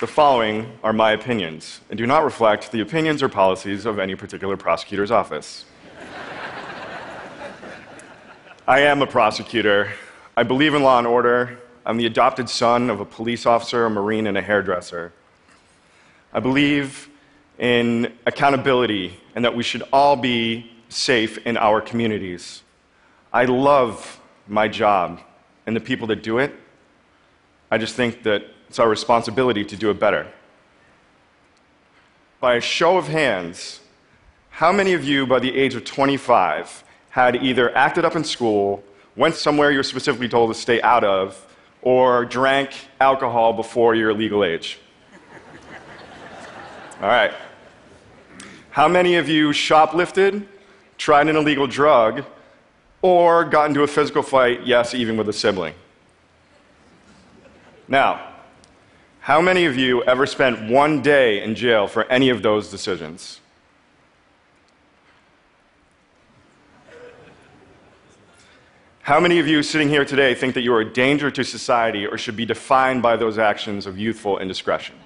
The following are my opinions and do not reflect the opinions or policies of any particular prosecutor's office. I am a prosecutor. I believe in law and order. I'm the adopted son of a police officer, a Marine, and a hairdresser. I believe in accountability and that we should all be safe in our communities. I love my job and the people that do it. I just think that it's our responsibility to do it better. By a show of hands, how many of you by the age of 25 had either acted up in school, went somewhere you're specifically told to stay out of, or drank alcohol before your legal age? All right. How many of you shoplifted, tried an illegal drug, or got into a physical fight, yes, even with a sibling? Now, how many of you ever spent one day in jail for any of those decisions? How many of you sitting here today think that you are a danger to society or should be defined by those actions of youthful indiscretion?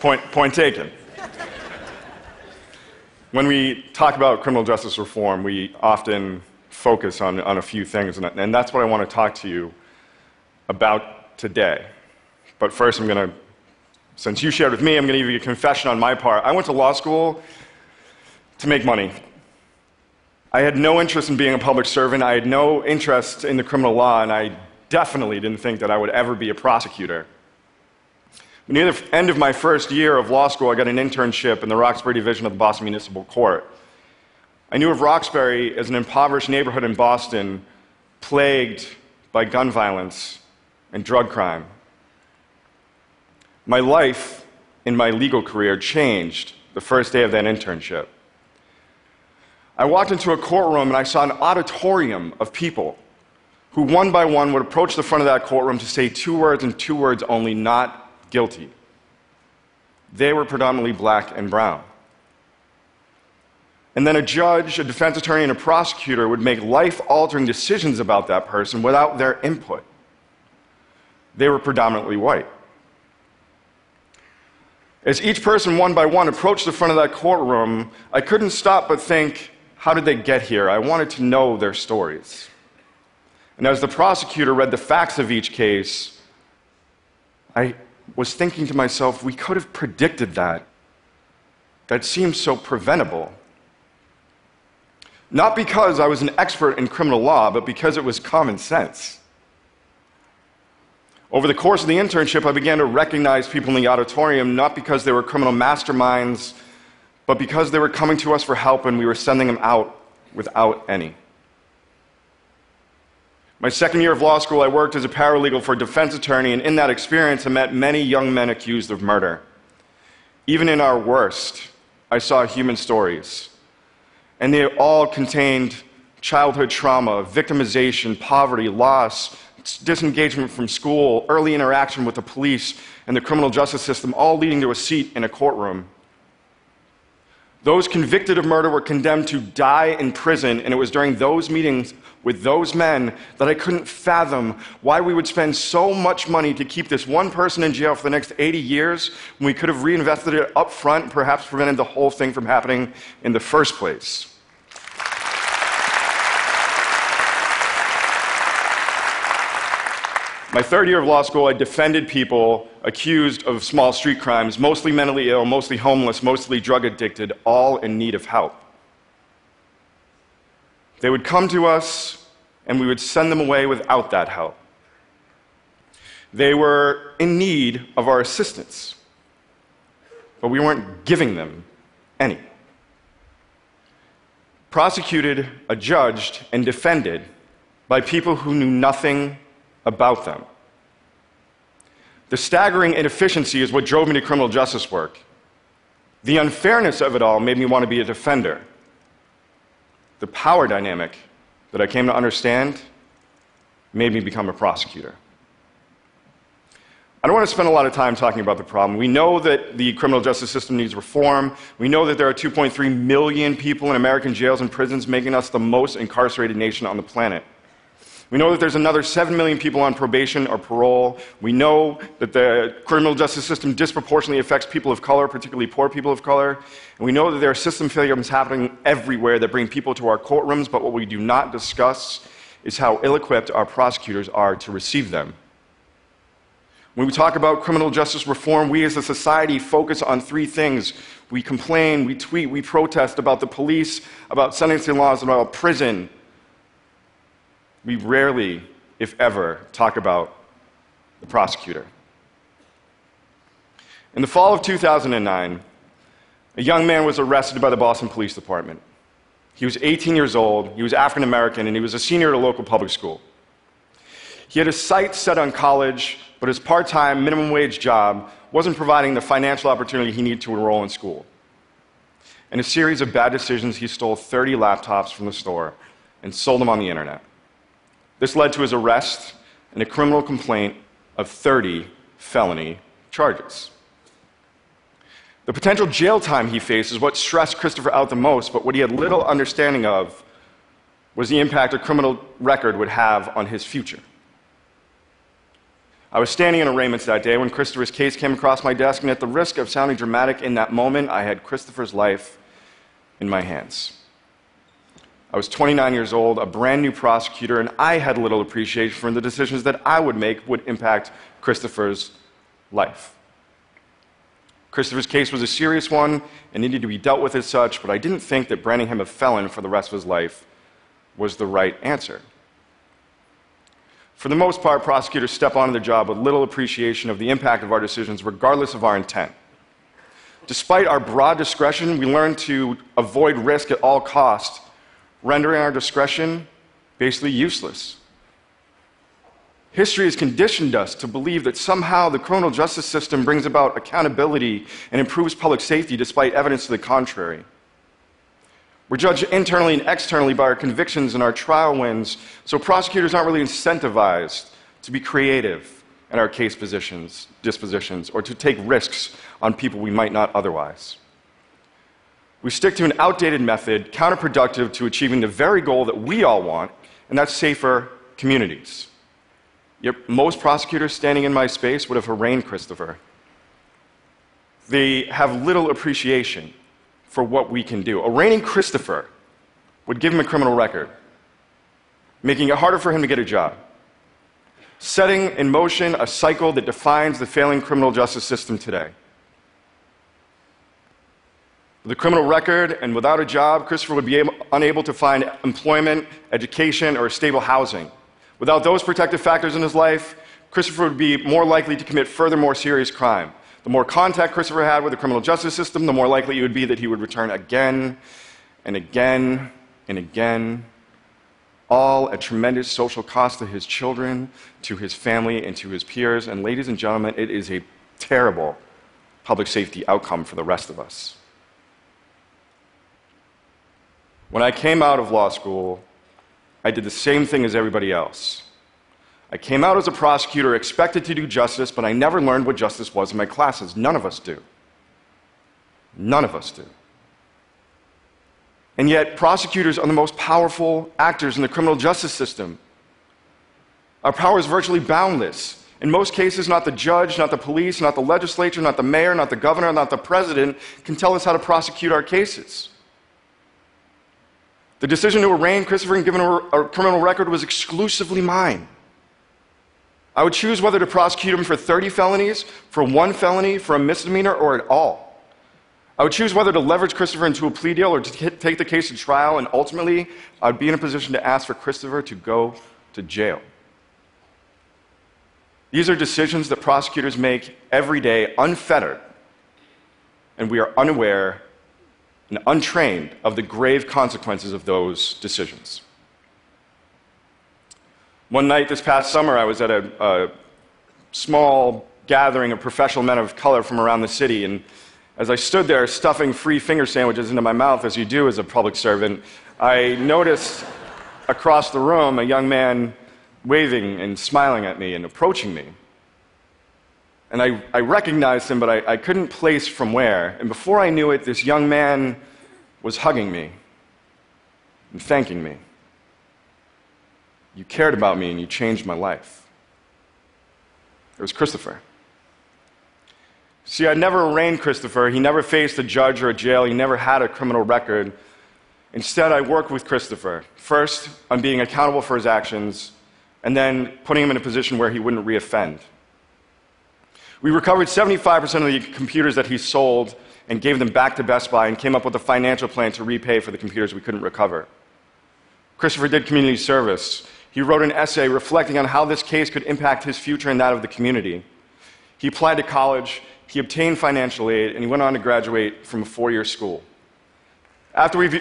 point, point taken. When we talk about criminal justice reform, we often focus on, on a few things, and, and that's what I want to talk to you about today. But first, I'm going to, since you shared with me, I'm going to give you a confession on my part. I went to law school to make money. I had no interest in being a public servant. I had no interest in the criminal law, and I definitely didn't think that I would ever be a prosecutor. Near the end of my first year of law school, I got an internship in the Roxbury Division of the Boston Municipal Court. I knew of Roxbury as an impoverished neighborhood in Boston plagued by gun violence and drug crime. My life in my legal career changed the first day of that internship. I walked into a courtroom and I saw an auditorium of people who, one by one, would approach the front of that courtroom to say two words and two words only not guilty. They were predominantly black and brown. And then a judge, a defense attorney, and a prosecutor would make life altering decisions about that person without their input. They were predominantly white. As each person, one by one, approached the front of that courtroom, I couldn't stop but think, how did they get here? I wanted to know their stories. And as the prosecutor read the facts of each case, I was thinking to myself, we could have predicted that. That seems so preventable. Not because I was an expert in criminal law, but because it was common sense. Over the course of the internship, I began to recognize people in the auditorium not because they were criminal masterminds, but because they were coming to us for help and we were sending them out without any. My second year of law school, I worked as a paralegal for a defense attorney, and in that experience, I met many young men accused of murder. Even in our worst, I saw human stories, and they all contained childhood trauma, victimization, poverty, loss, disengagement from school, early interaction with the police and the criminal justice system, all leading to a seat in a courtroom. Those convicted of murder were condemned to die in prison, and it was during those meetings with those men that I couldn't fathom why we would spend so much money to keep this one person in jail for the next 80 years when we could have reinvested it up front and perhaps prevented the whole thing from happening in the first place. My third year of law school, I defended people accused of small street crimes, mostly mentally ill, mostly homeless, mostly drug addicted, all in need of help. They would come to us, and we would send them away without that help. They were in need of our assistance, but we weren't giving them any. Prosecuted, adjudged, and defended by people who knew nothing about them. The staggering inefficiency is what drove me to criminal justice work. The unfairness of it all made me want to be a defender. The power dynamic that I came to understand made me become a prosecutor. I don't want to spend a lot of time talking about the problem. We know that the criminal justice system needs reform. We know that there are 2.3 million people in American jails and prisons, making us the most incarcerated nation on the planet. We know that there's another 7 million people on probation or parole. We know that the criminal justice system disproportionately affects people of color, particularly poor people of color. And we know that there are system failures happening everywhere that bring people to our courtrooms, but what we do not discuss is how ill equipped our prosecutors are to receive them. When we talk about criminal justice reform, we as a society focus on three things. We complain, we tweet, we protest about the police, about sentencing laws, and about prison. We rarely, if ever, talk about the prosecutor. In the fall of 2009, a young man was arrested by the Boston Police Department. He was 18 years old, he was African American, and he was a senior at a local public school. He had his sights set on college, but his part time, minimum wage job wasn't providing the financial opportunity he needed to enroll in school. In a series of bad decisions, he stole 30 laptops from the store and sold them on the internet. This led to his arrest and a criminal complaint of 30 felony charges. The potential jail time he faced is what stressed Christopher out the most, but what he had little understanding of was the impact a criminal record would have on his future. I was standing in arraignments that day when Christopher's case came across my desk, and at the risk of sounding dramatic in that moment, I had Christopher's life in my hands. I was 29 years old, a brand new prosecutor, and I had little appreciation for the decisions that I would make would impact Christopher's life. Christopher's case was a serious one and needed to be dealt with as such, but I didn't think that branding him a felon for the rest of his life was the right answer. For the most part, prosecutors step onto the job with little appreciation of the impact of our decisions, regardless of our intent. Despite our broad discretion, we learn to avoid risk at all costs, rendering our discretion basically useless. History has conditioned us to believe that somehow the criminal justice system brings about accountability and improves public safety despite evidence to the contrary. We're judged internally and externally by our convictions and our trial wins, so prosecutors aren't really incentivized to be creative in our case positions, dispositions, or to take risks on people we might not otherwise. We stick to an outdated method, counterproductive to achieving the very goal that we all want, and that's safer communities. Yet most prosecutors standing in my space would have arraigned Christopher. They have little appreciation for what we can do. Arraigning Christopher would give him a criminal record, making it harder for him to get a job, setting in motion a cycle that defines the failing criminal justice system today. With a criminal record and without a job, Christopher would be able, unable to find employment, education, or stable housing. Without those protective factors in his life, Christopher would be more likely to commit further, more serious crime. The more contact Christopher had with the criminal justice system, the more likely it would be that he would return again and again and again, all at tremendous social cost to his children, to his family, and to his peers. And, ladies and gentlemen, it is a terrible public safety outcome for the rest of us. When I came out of law school, I did the same thing as everybody else. I came out as a prosecutor, expected to do justice, but I never learned what justice was in my classes. None of us do. None of us do. And yet, prosecutors are the most powerful actors in the criminal justice system. Our power is virtually boundless. In most cases, not the judge, not the police, not the legislature, not the mayor, not the governor, not the president can tell us how to prosecute our cases. The decision to arraign Christopher and give him a criminal record was exclusively mine. I would choose whether to prosecute him for 30 felonies, for one felony, for a misdemeanor, or at all. I would choose whether to leverage Christopher into a plea deal or to take the case to trial, and ultimately, I'd be in a position to ask for Christopher to go to jail. These are decisions that prosecutors make every day, unfettered, and we are unaware and untrained of the grave consequences of those decisions. One night this past summer, I was at a, a small gathering of professional men of color from around the city, and as I stood there stuffing free finger sandwiches into my mouth, as you do as a public servant, I noticed across the room a young man waving and smiling at me and approaching me. And I, I recognized him, but I, I couldn't place from where. And before I knew it, this young man was hugging me and thanking me. You cared about me and you changed my life. It was Christopher. See, I never arraigned Christopher. He never faced a judge or a jail. He never had a criminal record. Instead, I worked with Christopher, first on being accountable for his actions, and then putting him in a position where he wouldn't reoffend. We recovered 75% of the computers that he sold and gave them back to Best Buy and came up with a financial plan to repay for the computers we couldn't recover. Christopher did community service. He wrote an essay reflecting on how this case could impact his future and that of the community. He applied to college, he obtained financial aid, and he went on to graduate from a four year school. After we.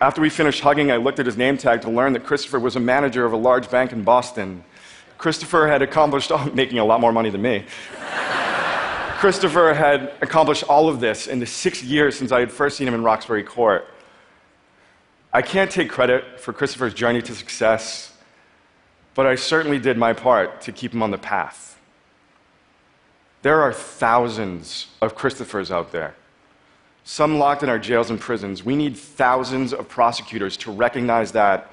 After we finished hugging, I looked at his name tag to learn that Christopher was a manager of a large bank in Boston. Christopher had accomplished, oh, making a lot more money than me. Christopher had accomplished all of this in the six years since I had first seen him in Roxbury Court. I can't take credit for Christopher's journey to success, but I certainly did my part to keep him on the path. There are thousands of Christophers out there some locked in our jails and prisons. We need thousands of prosecutors to recognize that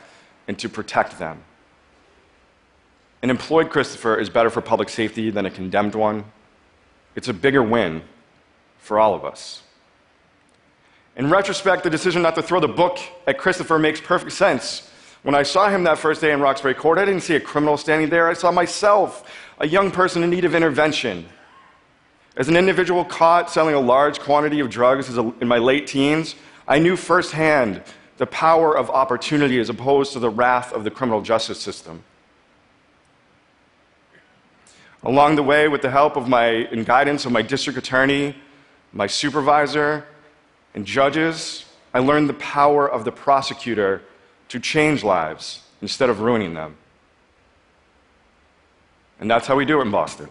and to protect them. An employed Christopher is better for public safety than a condemned one. It's a bigger win for all of us. In retrospect, the decision not to throw the book at Christopher makes perfect sense. When I saw him that first day in Roxbury Court, I didn't see a criminal standing there. I saw myself, a young person in need of intervention. As an individual caught selling a large quantity of drugs in my late teens, I knew firsthand the power of opportunity as opposed to the wrath of the criminal justice system. Along the way, with the help of my and guidance of my district attorney, my supervisor, and judges, I learned the power of the prosecutor to change lives instead of ruining them. And that's how we do it in Boston.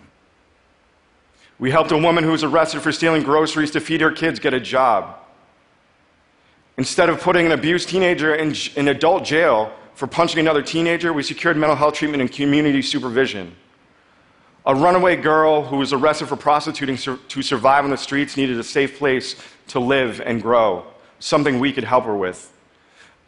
We helped a woman who was arrested for stealing groceries to feed her kids get a job. Instead of putting an abused teenager in, in adult jail for punching another teenager, we secured mental health treatment and community supervision. A runaway girl who was arrested for prostituting to survive on the streets needed a safe place to live and grow, something we could help her with.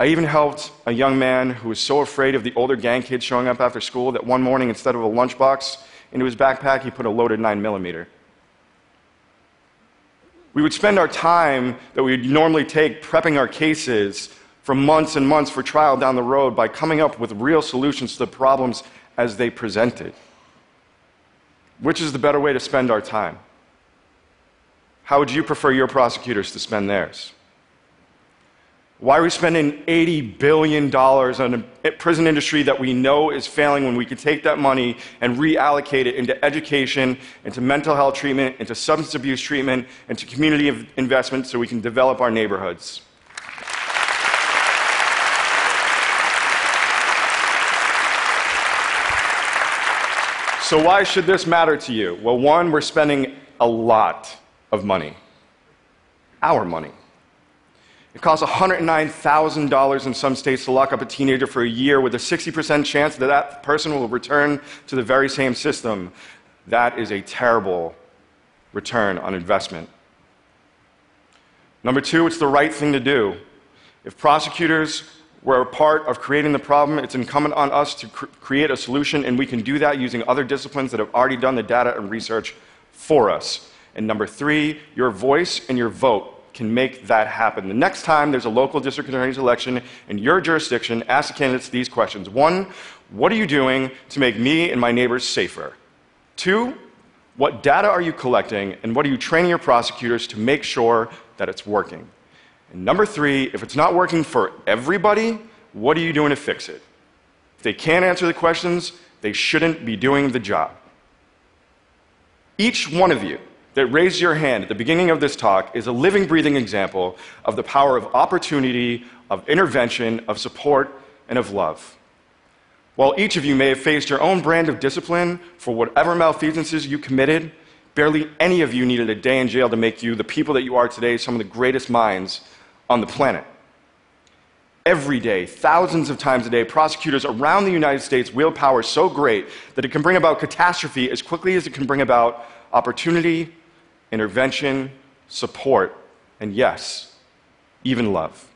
I even helped a young man who was so afraid of the older gang kids showing up after school that one morning, instead of a lunchbox into his backpack, he put a loaded 9 millimeter. We would spend our time that we would normally take prepping our cases for months and months for trial down the road by coming up with real solutions to the problems as they presented. Which is the better way to spend our time? How would you prefer your prosecutors to spend theirs? Why are we spending $80 billion on a prison industry that we know is failing when we could take that money and reallocate it into education, into mental health treatment, into substance abuse treatment, into community investment so we can develop our neighborhoods? So, why should this matter to you? Well, one, we're spending a lot of money, our money. It costs $109,000 in some states to lock up a teenager for a year with a 60% chance that that person will return to the very same system. That is a terrible return on investment. Number two, it's the right thing to do. If prosecutors were a part of creating the problem, it's incumbent on us to cr- create a solution, and we can do that using other disciplines that have already done the data and research for us. And number three, your voice and your vote can make that happen. The next time there's a local district attorney's election in your jurisdiction, ask the candidates these questions. One, what are you doing to make me and my neighbors safer? Two, what data are you collecting and what are you training your prosecutors to make sure that it's working? And number three, if it's not working for everybody, what are you doing to fix it? If they can't answer the questions, they shouldn't be doing the job. Each one of you that raised your hand at the beginning of this talk is a living, breathing example of the power of opportunity, of intervention, of support, and of love. While each of you may have faced your own brand of discipline for whatever malfeasances you committed, barely any of you needed a day in jail to make you the people that you are today, some of the greatest minds on the planet. Every day, thousands of times a day, prosecutors around the United States wield power so great that it can bring about catastrophe as quickly as it can bring about opportunity intervention, support, and yes, even love.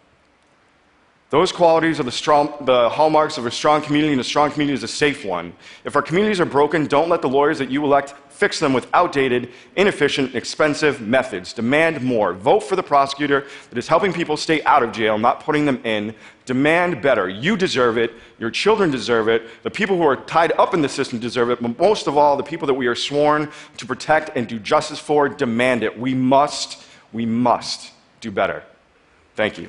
Those qualities are the, strong, the hallmarks of a strong community, and a strong community is a safe one. If our communities are broken, don't let the lawyers that you elect fix them with outdated, inefficient, expensive methods. Demand more. Vote for the prosecutor that is helping people stay out of jail, not putting them in. Demand better. You deserve it. Your children deserve it. The people who are tied up in the system deserve it. But most of all, the people that we are sworn to protect and do justice for demand it. We must, we must do better. Thank you.